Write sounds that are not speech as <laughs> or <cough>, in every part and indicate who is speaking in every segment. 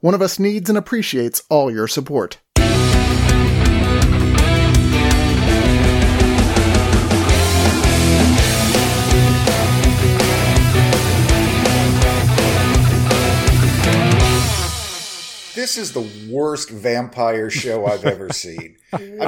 Speaker 1: One of Us needs and appreciates all your support.
Speaker 2: This is the worst vampire show I've ever <laughs> seen. I mean,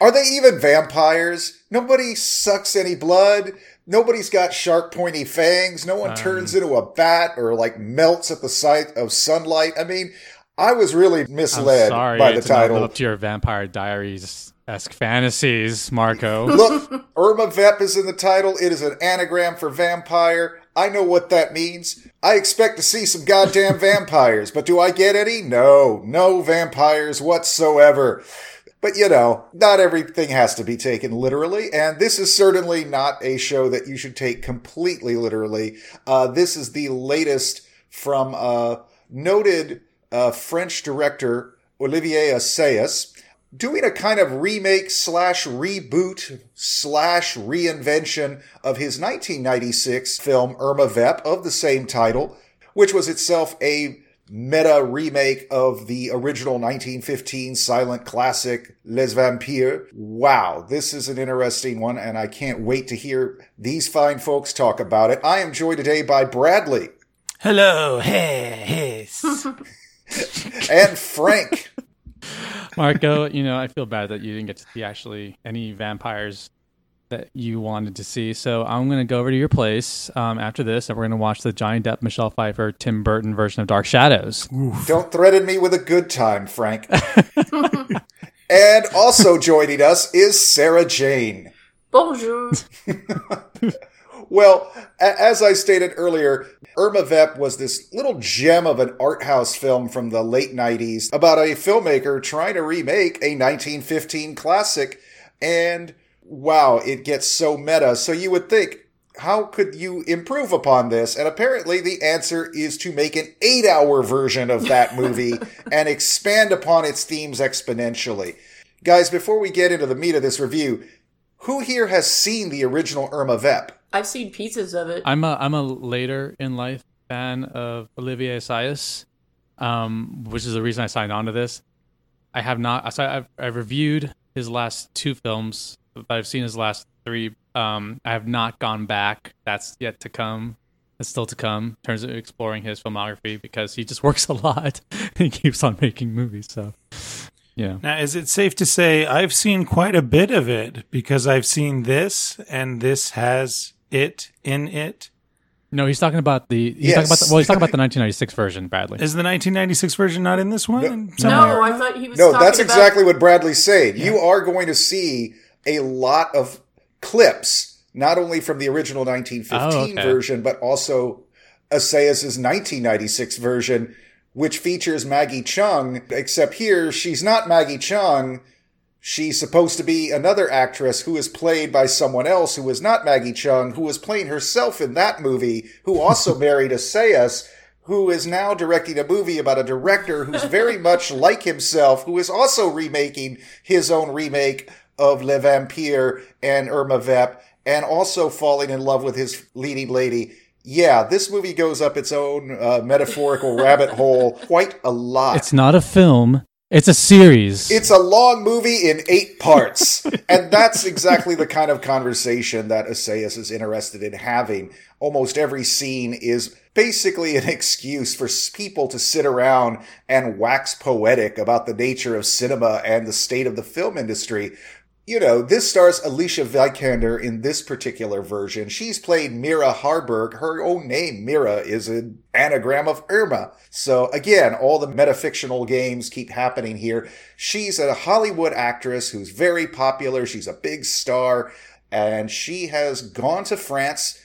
Speaker 2: are they even vampires? Nobody sucks any blood. Nobody's got sharp pointy fangs. No one turns um, into a bat or like melts at the sight of sunlight. I mean, I was really misled
Speaker 3: sorry
Speaker 2: by the title.
Speaker 3: up to your Vampire Diaries esque fantasies, Marco. <laughs>
Speaker 2: Look, Irma Vep is in the title. It is an anagram for vampire. I know what that means. I expect to see some goddamn vampires, but do I get any? No, no vampires whatsoever. But you know, not everything has to be taken literally, and this is certainly not a show that you should take completely literally. Uh, this is the latest from uh, noted uh, French director Olivier Assayas doing a kind of remake slash reboot slash reinvention of his 1996 film Irma Vep of the same title, which was itself a meta remake of the original 1915 silent classic Les Vampires. Wow, this is an interesting one, and I can't wait to hear these fine folks talk about it. I am joined today by Bradley
Speaker 4: Hello, hey, hey. <laughs>
Speaker 2: and Frank.
Speaker 3: Marco, you know, I feel bad that you didn't get to see actually any vampires that you wanted to see. So I'm going to go over to your place um, after this, and we're going to watch the Johnny Depp, Michelle Pfeiffer, Tim Burton version of Dark Shadows.
Speaker 2: Don't threaten me with a good time, Frank. <laughs> <laughs> and also joining us is Sarah Jane.
Speaker 5: Bonjour. <laughs>
Speaker 2: Well, a- as I stated earlier, Irma Vep was this little gem of an art house film from the late 90s about a filmmaker trying to remake a 1915 classic. And wow, it gets so meta. So you would think, how could you improve upon this? And apparently the answer is to make an eight hour version of that movie <laughs> and expand upon its themes exponentially. Guys, before we get into the meat of this review, who here has seen the original Irma Vep?
Speaker 5: I've seen pieces of it.
Speaker 3: I'm a I'm a later in life fan of Olivier Assayas, um, which is the reason I signed on to this. I have not. So I've I've reviewed his last two films, but I've seen his last three. Um, I have not gone back. That's yet to come. It's still to come. In terms of exploring his filmography because he just <laughs> works a lot. he keeps on making movies. So, yeah.
Speaker 4: Now, is it safe to say I've seen quite a bit of it because I've seen this and this has it in it?
Speaker 3: No, he's talking about the. He's talking about the, well, he's talking about the 1996 version, Bradley.
Speaker 4: Is the 1996 version not in this one?
Speaker 2: No.
Speaker 5: No. I thought he was.
Speaker 2: No,
Speaker 5: talking
Speaker 2: that's
Speaker 5: about-
Speaker 2: exactly what Bradley's saying. You are going to see a lot of clips, not only from the original 1915
Speaker 3: Oh, okay.
Speaker 2: version, but also Assayas' 1996 version, which features Maggie Cheung, except here she's not Maggie Cheung. She's supposed to be another actress who is played by someone else who is not Maggie Cheung, who was playing herself in that movie, who also <laughs> married Assayas, who is now directing a movie about a director who's very <laughs> much like himself, who is also remaking his own remake of Le Vampire and Irma Vep, and also falling in love with his leading lady. Yeah, this movie goes up its own uh, metaphorical <laughs> rabbit hole quite a lot.
Speaker 3: It's not a film. It's a series.
Speaker 2: It's a long movie in eight parts. <laughs> and that's exactly the kind of conversation that Assayas is interested in having. Almost every scene is basically an excuse for people to sit around and wax poetic about the nature of cinema and the state of the film industry. You know, this stars Alicia Vikander in this particular version. She's played Mira Harberg. Her own name, Mira, is an anagram of Irma. So again, all the metafictional games keep happening here. She's a Hollywood actress who's very popular. She's a big star and she has gone to France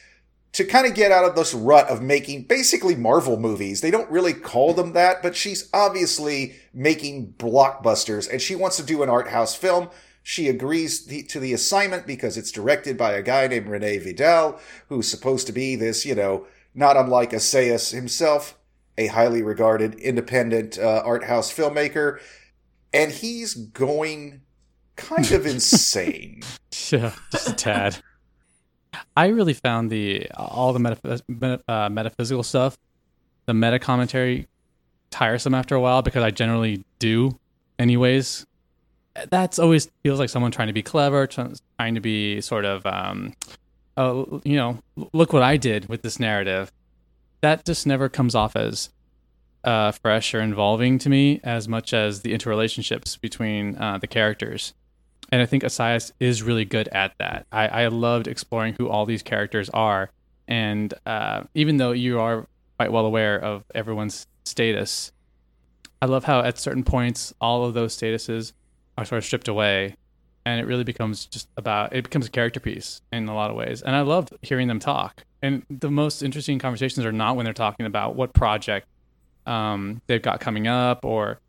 Speaker 2: to kind of get out of this rut of making basically Marvel movies. They don't really call them that, but she's obviously making blockbusters and she wants to do an art house film. She agrees the, to the assignment because it's directed by a guy named Rene Vidal, who's supposed to be this, you know, not unlike Assayas himself, a highly regarded independent uh, art house filmmaker. And he's going kind of <laughs> insane.
Speaker 3: Yeah, just a tad. I really found the all the metaph- uh, metaphysical stuff, the meta commentary, tiresome after a while because I generally do, anyways. That's always feels like someone trying to be clever, trying to be sort of, um, oh, you know, look what I did with this narrative. That just never comes off as uh, fresh or involving to me as much as the interrelationships between uh, the characters and I think Assayas is really good at that. I, I loved exploring who all these characters are, and uh, even though you are quite well aware of everyone's status, I love how at certain points all of those statuses are sort of stripped away, and it really becomes just about it becomes a character piece in a lot of ways. And I love hearing them talk. And the most interesting conversations are not when they're talking about what project um, they've got coming up or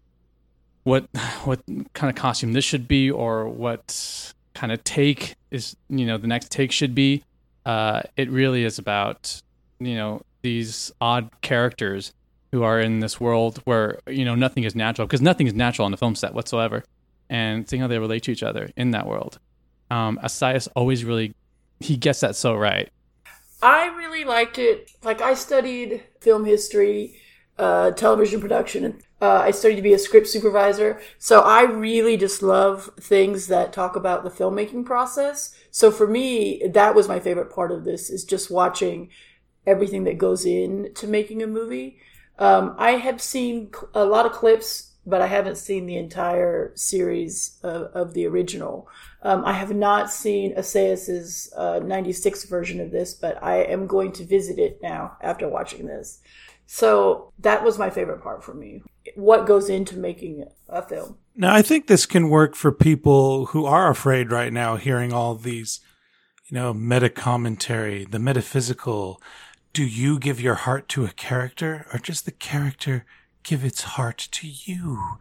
Speaker 3: what <sighs> what kind of costume this should be or what kind of take is you know the next take should be uh, it really is about you know these odd characters who are in this world where you know nothing is natural because nothing is natural on the film set whatsoever and seeing how they relate to each other in that world um Assayas always really he gets that so right
Speaker 5: i really liked it like i studied film history uh, television production uh, I studied to be a script supervisor. So I really just love things that talk about the filmmaking process. So for me, that was my favorite part of this is just watching everything that goes into making a movie. Um, I have seen a lot of clips, but I haven't seen the entire series of, of the original. Um, I have not seen Assayas's uh, 96 version of this, but I am going to visit it now after watching this. So that was my favorite part for me. What goes into making a film?
Speaker 4: Now, I think this can work for people who are afraid right now hearing all these, you know, meta commentary, the metaphysical. Do you give your heart to a character or just the character give its heart to you?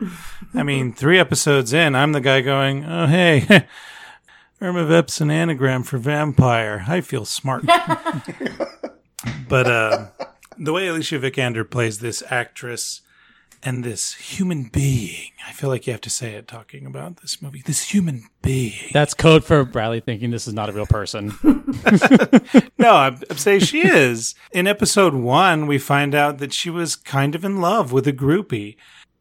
Speaker 4: I mean, three episodes in, I'm the guy going, oh, hey, <laughs> Irma Vep's an anagram for vampire. I feel smart. <laughs> but, uh, the way Alicia Vikander plays this actress and this human being. I feel like you have to say it talking about this movie. This human being.
Speaker 3: That's code for Bradley thinking this is not a real person. <laughs>
Speaker 4: no, I'm, I'm, saying she is. In episode one, we find out that she was kind of in love with a groupie.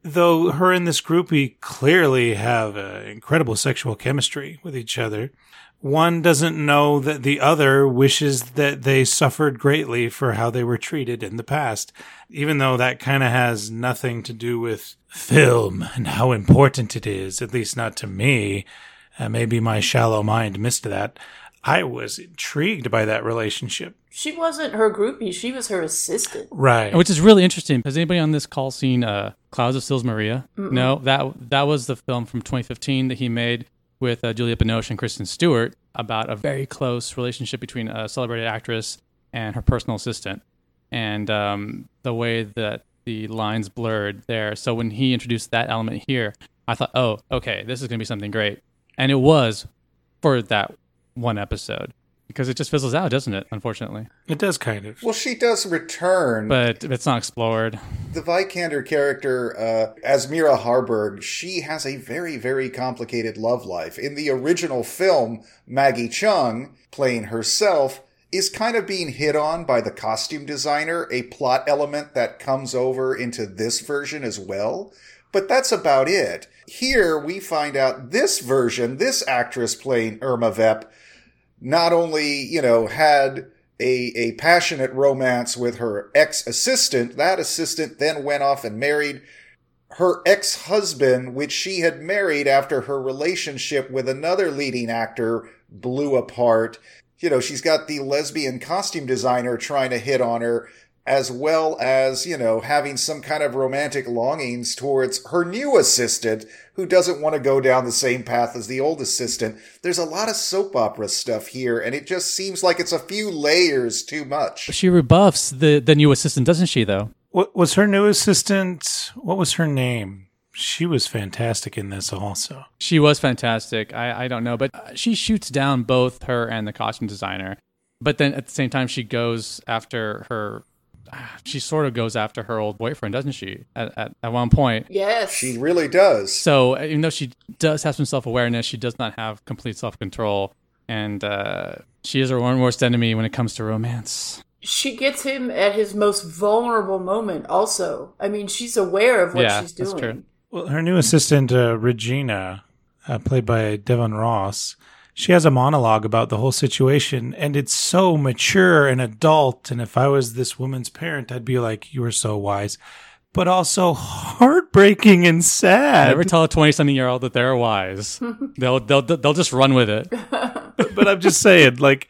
Speaker 4: Though her and this groupie clearly have uh, incredible sexual chemistry with each other one doesn't know that the other wishes that they suffered greatly for how they were treated in the past, even though that kind of has nothing to do with film and how important it is, at least not to me. Uh, maybe my shallow mind missed that. I was intrigued by that relationship.
Speaker 5: She wasn't her groupie; she was her assistant.
Speaker 4: Right,
Speaker 3: which is really interesting. Has anybody on this call seen uh, "Clouds of Sils Maria"? Mm-mm. No, that that was the film from 2015 that he made with uh, Julia Binoche and Kristen Stewart about a very close relationship between a celebrated actress and her personal assistant, and um, the way that the lines blurred there. So when he introduced that element here, I thought, oh, okay, this is going to be something great, and it was for that one episode because it just fizzles out, doesn't it? Unfortunately,
Speaker 4: it does kind of.
Speaker 2: Well, she does return,
Speaker 3: but it's not explored.
Speaker 2: The Vikander character, uh, as Mira Harberg, she has a very, very complicated love life. In the original film, Maggie Cheung, playing herself, is kind of being hit on by the costume designer, a plot element that comes over into this version as well. But that's about it. Here we find out this version, this actress playing Irma Vep, not only, you know, had a, a passionate romance with her ex assistant, that assistant then went off and married her ex husband, which she had married after her relationship with another leading actor blew apart. You know, she's got the lesbian costume designer trying to hit on her, as well as, you know, having some kind of romantic longings towards her new assistant, who doesn't want to go down the same path as the old assistant. There's a lot of soap opera stuff here, and it just seems like it's a few layers too much.
Speaker 3: She rebuffs the the new assistant, doesn't she? Though.
Speaker 4: What was her new assistant? What was her name? She was fantastic in this also.
Speaker 3: She was fantastic. I, I don't know, but uh, she shoots down both her and the costume designer. But then at the same time, she goes after her. <sighs> She sort of goes after her old boyfriend, doesn't she? At, at, at one point.
Speaker 5: Yes.
Speaker 2: She really does.
Speaker 3: So even though she does have some self awareness, she does not have complete self control, and uh, she is her one worst enemy when it comes to romance.
Speaker 5: she gets him at his most vulnerable moment also. I mean, she's aware of what
Speaker 3: Yeah,
Speaker 5: she's
Speaker 3: that's
Speaker 5: doing.
Speaker 3: true.
Speaker 4: Well, her new assistant, uh, Regina, uh, played by Devon Ross, she has a monologue about the whole situation, and it's so mature and adult. And if I was this woman's parent, I'd be like, "You are so wise," but also heartbreaking and sad.
Speaker 3: Never tell a twenty something year old that they're wise. <laughs> they'll they'll they'll just run with it. <laughs>
Speaker 4: but I'm just saying, like,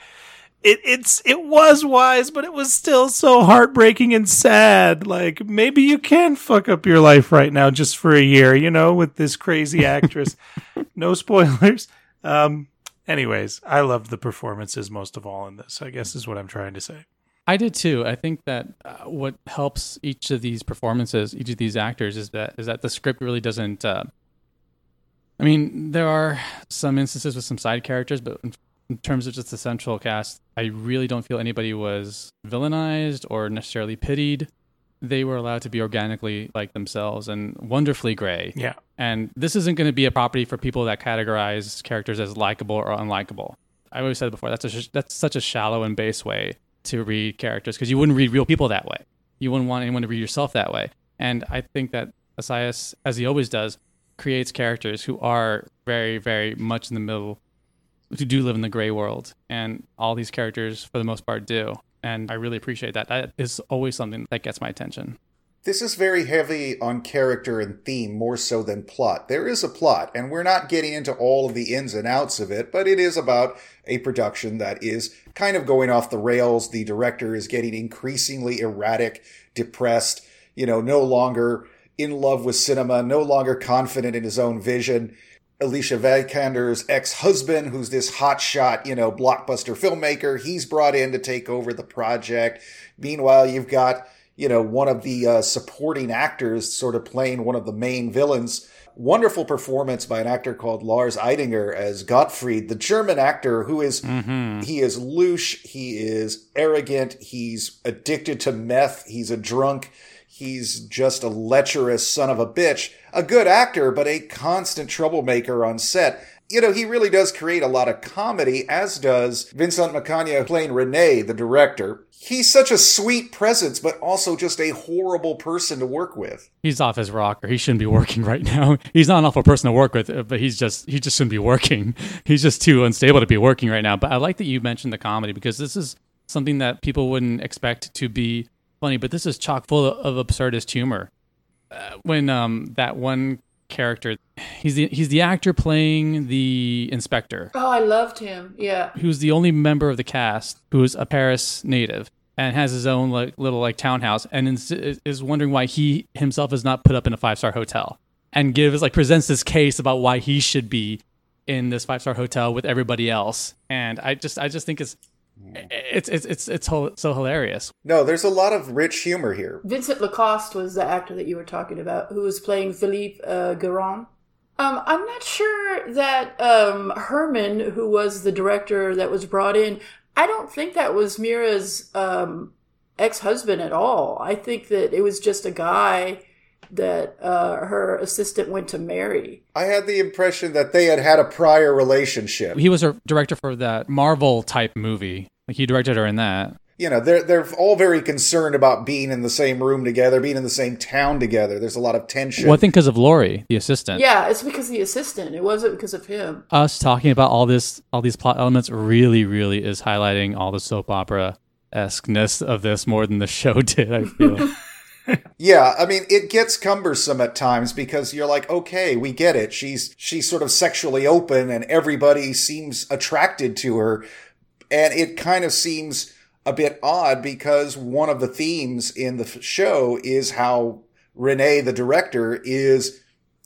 Speaker 4: it it's it was wise, but it was still so heartbreaking and sad. Like, maybe you can fuck up your life right now just for a year, you know, with this crazy actress. <laughs> no spoilers. Um. Anyways, I loved the performances most of all in this. I guess is what I'm trying to say.
Speaker 3: I did too. I think that uh, what helps each of these performances, each of these actors, is that is that the script really doesn't. Uh, I mean, there are some instances with some side characters, but in, in terms of just the central cast, I really don't feel anybody was villainized or necessarily pitied. They were allowed to be organically like themselves and wonderfully gray.
Speaker 4: Yeah.
Speaker 3: And this isn't going to be a property for people that categorize characters as likable or unlikable. I always said before that's a sh- that's such a shallow and base way to read characters because you wouldn't read real people that way. You wouldn't want anyone to read yourself that way. And I think that Assayas, as he always does, creates characters who are very, very much in the middle, who do live in the gray world. And all these characters, for the most part, do. And I really appreciate that. That is always something that gets my attention.
Speaker 2: This is very heavy on character and theme more so than plot. There is a plot, and we're not getting into all of the ins and outs of it, but it is about a production that is kind of going off the rails. The director is getting increasingly erratic, depressed, you know, no longer in love with cinema, no longer confident in his own vision. Alicia Vikander's ex-husband, who's this hotshot, you know, blockbuster filmmaker, he's brought in to take over the project. Meanwhile, you've got you know, one of the uh, supporting actors sort of playing one of the main villains. Wonderful performance by an actor called Lars Eidinger as Gottfried, the German actor who is, he is louche, he is arrogant, he's addicted to meth, he's a drunk, he's just a lecherous son of a bitch. A good actor, but a constant troublemaker on set you know, he really does create a lot of comedy, as does Vincent Macaigne playing Rene, the director. He's such a sweet presence, but also just a horrible person to work with.
Speaker 3: He's off his rocker. He shouldn't be working <laughs> right now. He's not an awful person to work with, uh, but he's just he just shouldn't be working. <laughs> He's just too unstable to be working right now. But I like that you mentioned the comedy because this is something that people wouldn't expect to be funny, but this is chock full of absurdist humor. Uh, when um that one character, he's the he's the actor playing the inspector
Speaker 5: Oh, I loved him. Yeah.
Speaker 3: who's the only member of the cast who's a Paris native and has his own like little like townhouse and is, is wondering why he himself is not put up in a five star hotel and gives like presents this case about why he should be in this five star hotel with everybody else and I just I just think it's it's it's it's it's so hilarious.
Speaker 2: No, there's a lot of rich humor here.
Speaker 5: Vincent Lacoste was the actor that you were talking about, who was playing Philippe uh, Guérin. Um, I'm not sure that um, Herman, who was the director that was brought in, I don't think that was Mira's um, ex-husband at all. I think that it was just a guy that uh, her assistant went to marry.
Speaker 2: I had the impression that they had had a prior relationship.
Speaker 3: He was a director for that Marvel type movie. Like he directed her in that.
Speaker 2: You know, they're they're all very concerned about being in the same room together, being in the same town together. There's a lot of tension.
Speaker 3: Well, I think because of Lori, the assistant.
Speaker 5: Yeah, it's because of the assistant. It wasn't because of him.
Speaker 3: us talking about all this all these plot elements really really is highlighting all the soap opera esqueness of this more than the show <laughs> did i feel <laughs>
Speaker 2: Yeah, I mean, it gets cumbersome at times because you're like, okay, we get it. She's she's sort of sexually open and everybody seems attracted to her. And it kind of seems a bit odd because one of the themes in the show is how Renee, the director, is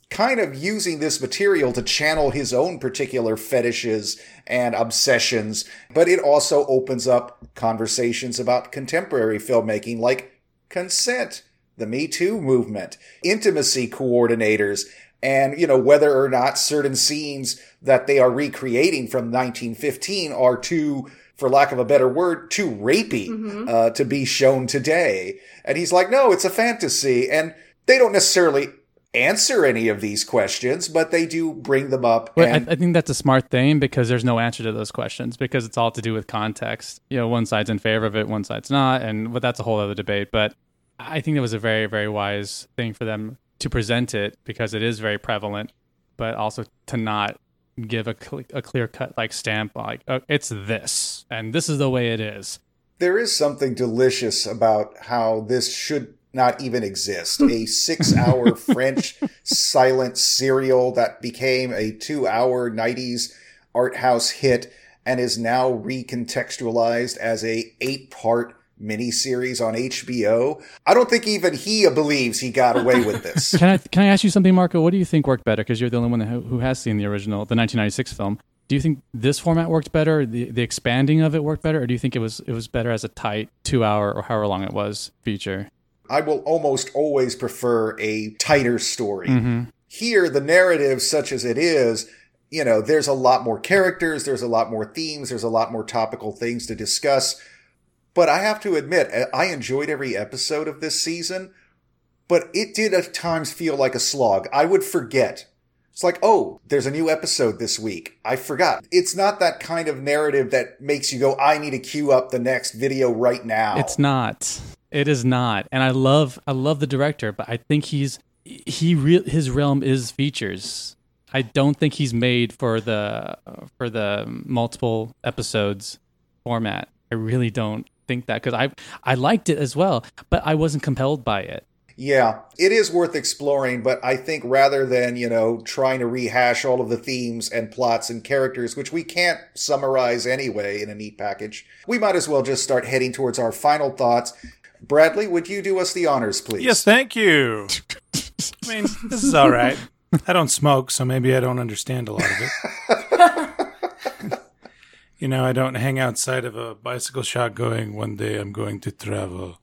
Speaker 2: kind of using this material to channel his own particular fetishes and obsessions, but it also opens up conversations about contemporary filmmaking like consent, the Me Too movement, intimacy coordinators, and, you know, whether or not certain scenes that they are recreating from 1915 are too, for lack of a better word, too rapey
Speaker 5: Mm-hmm.
Speaker 2: uh, to be shown today. And he's like, no, it's a fantasy. And they don't necessarily answer any of these questions, but they do bring them up. And
Speaker 3: I, I think that's a smart thing because there's no answer to those questions because it's all to do with context. You know, one side's in favor of it, one side's not, and but that's a whole other debate. But I think that was a very, very wise thing for them to present it because it is very prevalent, but also to not give a, cl- a clear cut like stamp like oh, it's this and this is the way it is.
Speaker 2: there is something delicious about how this should not even exist. A <laughs> six hour French silent serial that became a two hour 90s art house hit and is now recontextualized as a eight part miniseries on HBO. I don't think even he believes he got away with this. <laughs>
Speaker 3: Can I can I ask you something, Marco? What do you think worked better? Because you're the only one who has seen the original, the 1996 film. Do you think this format worked better? The the expanding of it worked better, or do you think it was it was better as a tight two hour or however long it was feature?
Speaker 2: I will almost always prefer a tighter story. Mm-hmm. Here, the narrative, such as it is, you know, there's a lot more characters, there's a lot more themes, there's a lot more topical things to discuss. But I have to admit, uh, I enjoyed every episode of this season, but it did at times feel like a slog. I would forget. It's like, oh, there's a new episode this week. I forgot. It's not that kind of narrative that makes you go, I need to queue up the next video right now.
Speaker 3: It's not. It is not. And I love I love the director, but I think he's he real his realm is features. I don't think he's made for the for the multiple episodes format. I really don't think that because I I liked it as well, but I wasn't compelled by it.
Speaker 2: Yeah, it is worth exploring, but I think rather than, you know, trying to rehash all of the themes and plots and characters, which we can't summarize anyway in a neat package, we might as well just start heading towards our final thoughts. Bradley, would you do us the honors, please?
Speaker 4: Yes, thank you. I mean, this is all right. <laughs> I don't smoke, so maybe I don't understand a lot of it. <laughs> you know, I don't hang outside of a bicycle shop going, one day I'm going to travel.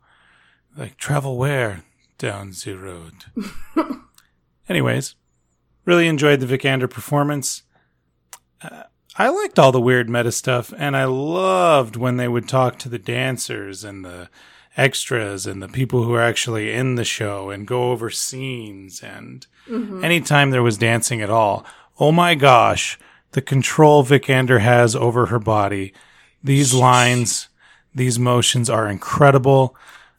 Speaker 4: Like, travel where? Down the road. <laughs> Anyways, really enjoyed the Vikander performance. Uh, I liked all the weird meta stuff, and I loved when they would talk to the dancers and the extras and the people who are actually in the show and go over scenes and anytime there was dancing at all. Oh my gosh, the control Vikander has over her body. These lines, these motions are incredible.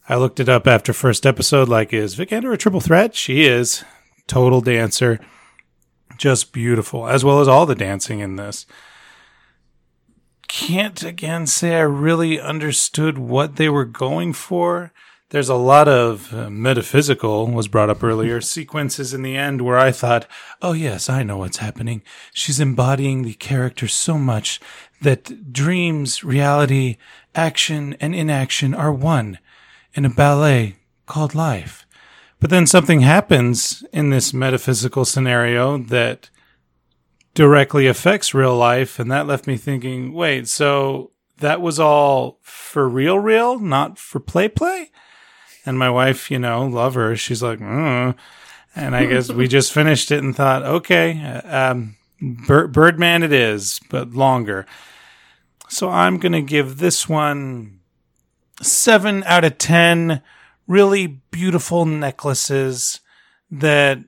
Speaker 4: I looked it up after first episode like is Vikander a triple threat? She is. Total dancer. Just beautiful, as well as all the dancing in this can't again say I really understood what they were going for. There's a lot of uh, metaphysical was brought up earlier <laughs> sequences in the end where I thought, "Oh yes, I know what's happening. She's embodying the character so much that dreams, reality, action and inaction are one in a ballet called life." But then something happens in this metaphysical scenario that directly affects real life. And that left me thinking, wait, so that was all for real, real, not for play, play? And my wife, you know, love her. She's like, mm. and I guess we just finished it and thought, okay, uh, um, Bir- Birdman it is, but longer. So I'm going to give this one seven out of 10 really beautiful necklaces that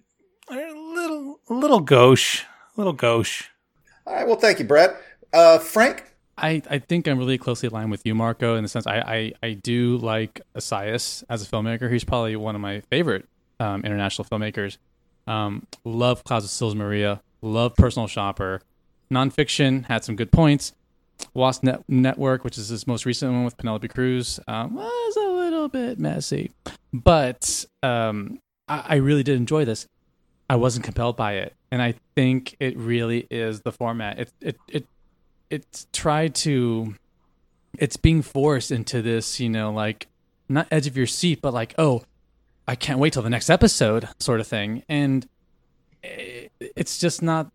Speaker 4: are a little, a little gauche, a little gauche.
Speaker 2: All right, well, thank you, Brett. Uh, Frank?
Speaker 3: I, I think I'm really closely aligned with you, Marco, in the sense I, I, I do like Assayas as a filmmaker. He's probably one of my favorite um, international filmmakers. Um, love Clouds of Sils Maria. Love Personal Shopper. Nonfiction had some good points. Wasp Net- Network, which is his most recent one with Penelope Cruz, um, was a little bit messy. But um, I, I really did enjoy this. I wasn't compelled by it. And I think it really is the format. It, it, it it's tried to it's being forced into this you know like not edge of your seat but like oh i can't wait till the next episode sort of thing and it's just not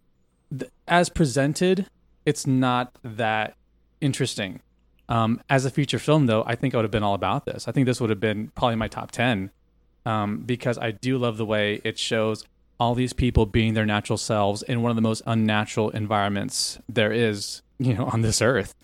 Speaker 3: as presented. It's not that interesting. Um, as a feature film, though, I think I would have been all about this. I think this would have been probably my top ten um, because I do love the way it shows all these people being their natural selves in one of the most unnatural environments there is, <laughs> you know, on this earth.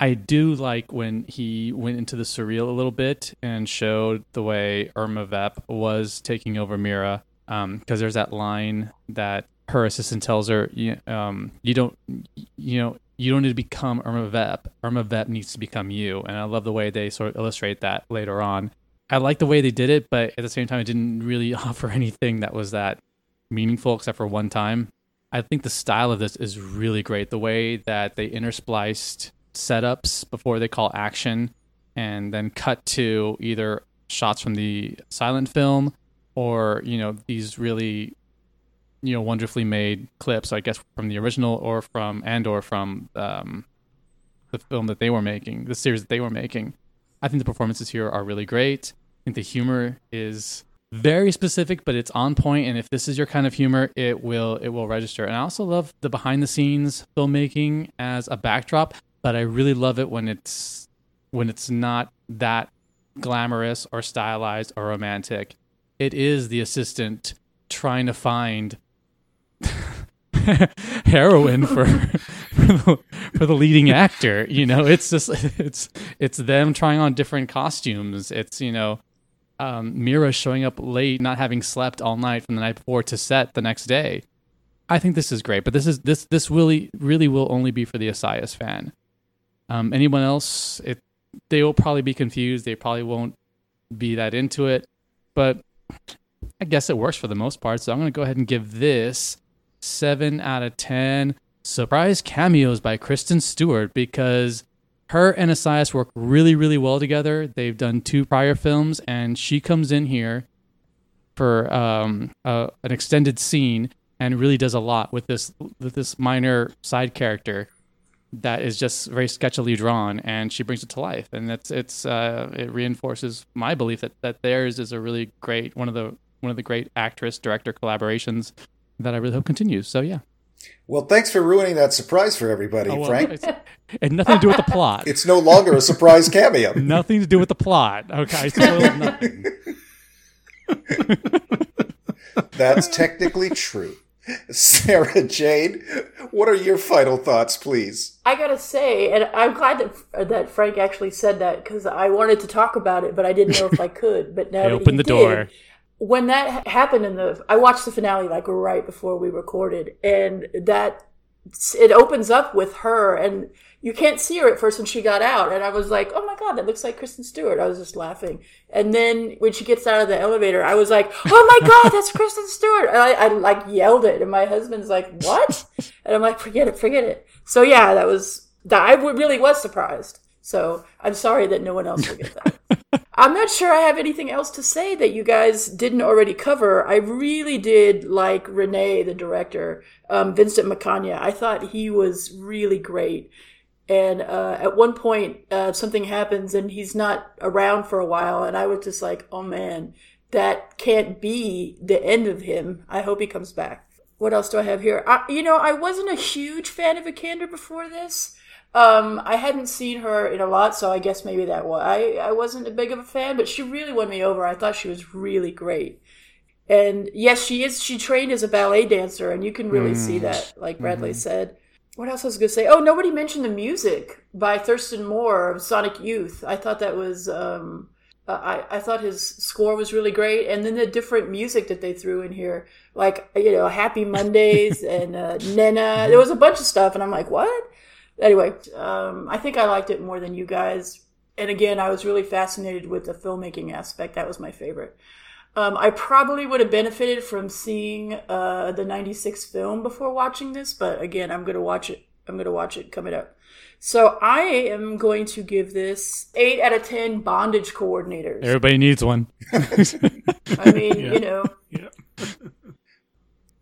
Speaker 3: I do like when he went into the surreal a little bit and showed the way Irma Vep was taking over Mira. Because um, there's that line that her assistant tells her, you, um, "You don't, you know, you don't need to become Irma Vep. Irma Vep needs to become you." And I love the way they sort of illustrate that later on. I like the way they did it, but at the same time, it didn't really <laughs> offer anything that was that meaningful, except for one time. I think the style of this is really great. The way that they interspliced setups before they call action and then cut to either shots from the silent film or you know these really you know wonderfully made clips i guess from the original or from and or from um, the film that they were making the series that they were making i think the performances here are really great i think the humor is very specific but it's on point and if this is your kind of humor it will it will register and i also love the behind the scenes filmmaking as a backdrop but I really love it when it's when it's not that glamorous or stylized or romantic. It is the assistant trying to find <laughs> heroin for for the, for the leading actor. You know, it's just <laughs> it's it's them trying on different costumes. It's you know, um, Mira showing up late, not having slept all night from the night before to set the next day. I think this is great, but this is this this really really will only be for the Assayas fan. Um, anyone else, it they will probably be confused. They probably won't be that into it, but I guess it works for the most part. So I'm going to go ahead and give this seven out of ten. Surprise cameos by Kristen Stewart because her and Assayas work really, really well together. They've done two prior films, and she comes in here for um, an extended scene and really does a lot with this with this minor side character that is just very sketchily drawn, and she brings it to life, and it's it's uh, it reinforces my belief that that theirs is a really great one of the one of the great actress director collaborations that I really hope continues. So yeah.
Speaker 2: Well, thanks for ruining that surprise for everybody, oh, well, Frank.
Speaker 3: and nothing to do with the plot.
Speaker 2: It's no longer a surprise cameo. <laughs>
Speaker 3: nothing to do with the plot. Okay, I <laughs> nothing.
Speaker 2: That's technically true. Sarah Jane, what are your final thoughts, please?
Speaker 5: I gotta say, and I'm glad that that Frank actually said that because I wanted to talk about it, but I didn't know if I could. But now I
Speaker 3: opened the
Speaker 5: did,
Speaker 3: door.
Speaker 5: When that happened in the, I watched the finale like right before we recorded, and that it opens up with her and you can't see her at first when she got out. And I was like, oh my God, that looks like Kristen Stewart. I was just laughing. And then when she gets out of the elevator, I was like, oh my God, <laughs> that's Kristen Stewart. And I, I like yelled it. And my husband's like, what? And I'm like, forget it, forget it. So yeah, that was, that I really was surprised. So I'm sorry that no one else will get that. I'm not sure I have anything else to say that you guys didn't already cover. I really did like Renee, the director, um, Vincent Macaigne. I thought he was really great. And uh, at one point, uh, something happens and he's not around for a while. And I was just like, oh man, that can't be the end of him. I hope he comes back. What else do I have here? I, you know, I wasn't a huge fan of Vikander before this. Um, I hadn't seen her in a lot, so I guess maybe that was I, I wasn't a big of a fan, but she really won me over. I thought she was really great. And yes, she is. She trained as a ballet dancer, and you can really mm. see that, like Bradley mm-hmm. said what else I was going to say? Oh, nobody mentioned the music by Thurston Moore of Sonic Youth. I thought that was, um, I, I thought his score was really great. And then the different music that they threw in here, like, you know, Happy Mondays <laughs> and uh, Nena. There was a bunch of stuff. And I'm like, what? Anyway, um, I think I liked it more than you guys. And again, I was really fascinated with the filmmaking aspect. That was my favorite. Um, I probably would have benefited from seeing uh, the '96 film before watching this, but again, I'm gonna watch it. I'm gonna watch it coming up. So I am going to give this eight out of ten bondage coordinators.
Speaker 3: Everybody needs one. <laughs>
Speaker 5: I mean, yeah. you know. Yeah. <laughs>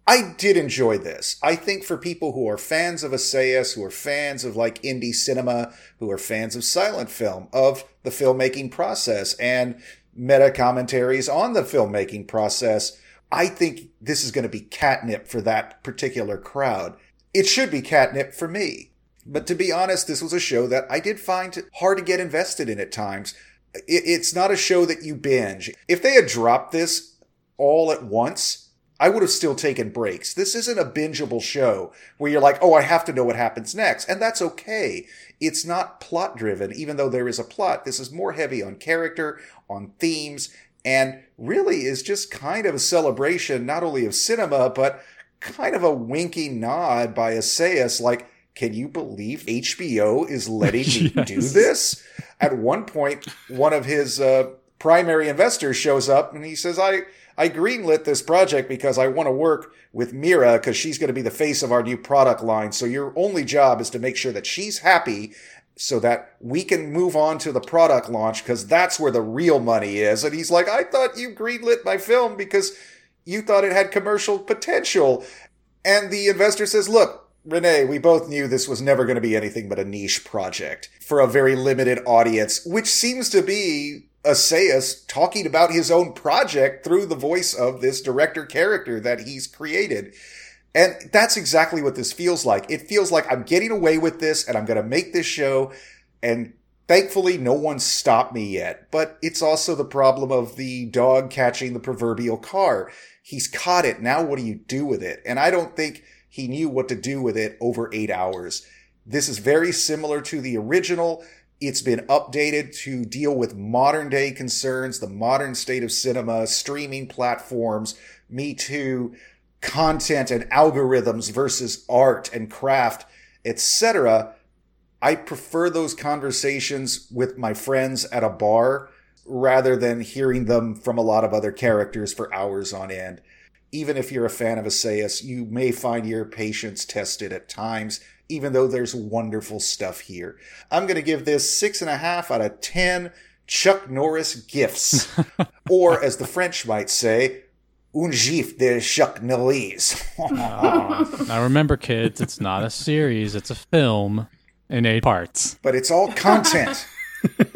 Speaker 2: I did enjoy this. I think for people who are fans of Assayas, who are fans of like indie cinema, who are fans of silent film, of the filmmaking process, and meta commentaries on the filmmaking process. I think this is going to be catnip for that particular crowd. It should be catnip for me. But to be honest, this was a show that I did find hard to get invested in at times. It's not a show that you binge. If they had dropped this all at once, I would have still taken breaks. This isn't a bingeable show where you're like, oh, I have to know what happens next. And that's okay. It's not plot driven, even though there is a plot. This is more heavy on character, on themes, and really is just kind of a celebration, not only of cinema, but kind of a winky nod by Assayas, like, can you believe HBO is letting me <laughs> yes. do this? At one point, one of his uh, primary investor shows up and he says, I, I greenlit this project because I want to work with Mira because she's going to be the face of our new product line. So your only job is to make sure that she's happy so that we can move on to the product launch because that's where the real money is. And he's like, I thought you greenlit my film because you thought it had commercial potential. And the investor says, look, Renee, we both knew this was never going to be anything but a niche project for a very limited audience, which seems to be Assayas talking about his own project through the voice of this director character that he's created. And that's exactly what this feels like. It feels like I'm getting away with this and I'm going to make this show. And thankfully, no one stopped me yet. But it's also the problem of the dog catching the proverbial car. He's caught it. Now what do you do with it? And I don't think he knew what to do with it over eight hours. This is very similar to the original. It's been updated to deal with modern day concerns, the modern state of cinema, streaming platforms, Me Too, content and algorithms versus art and craft, etc. I prefer those conversations with my friends at a bar rather than hearing them from a lot of other characters for hours on end. Even if you're a fan of Assayas, you may find your patience tested at times even though there's wonderful stuff here. I'm going to give this six and a half out of 10 Chuck Norris gifts. <laughs> or, as the French might say, un gif de Chuck Norris.
Speaker 3: now remember, kids, it's not a series, it's a film in eight parts.
Speaker 2: But it's all content. <laughs>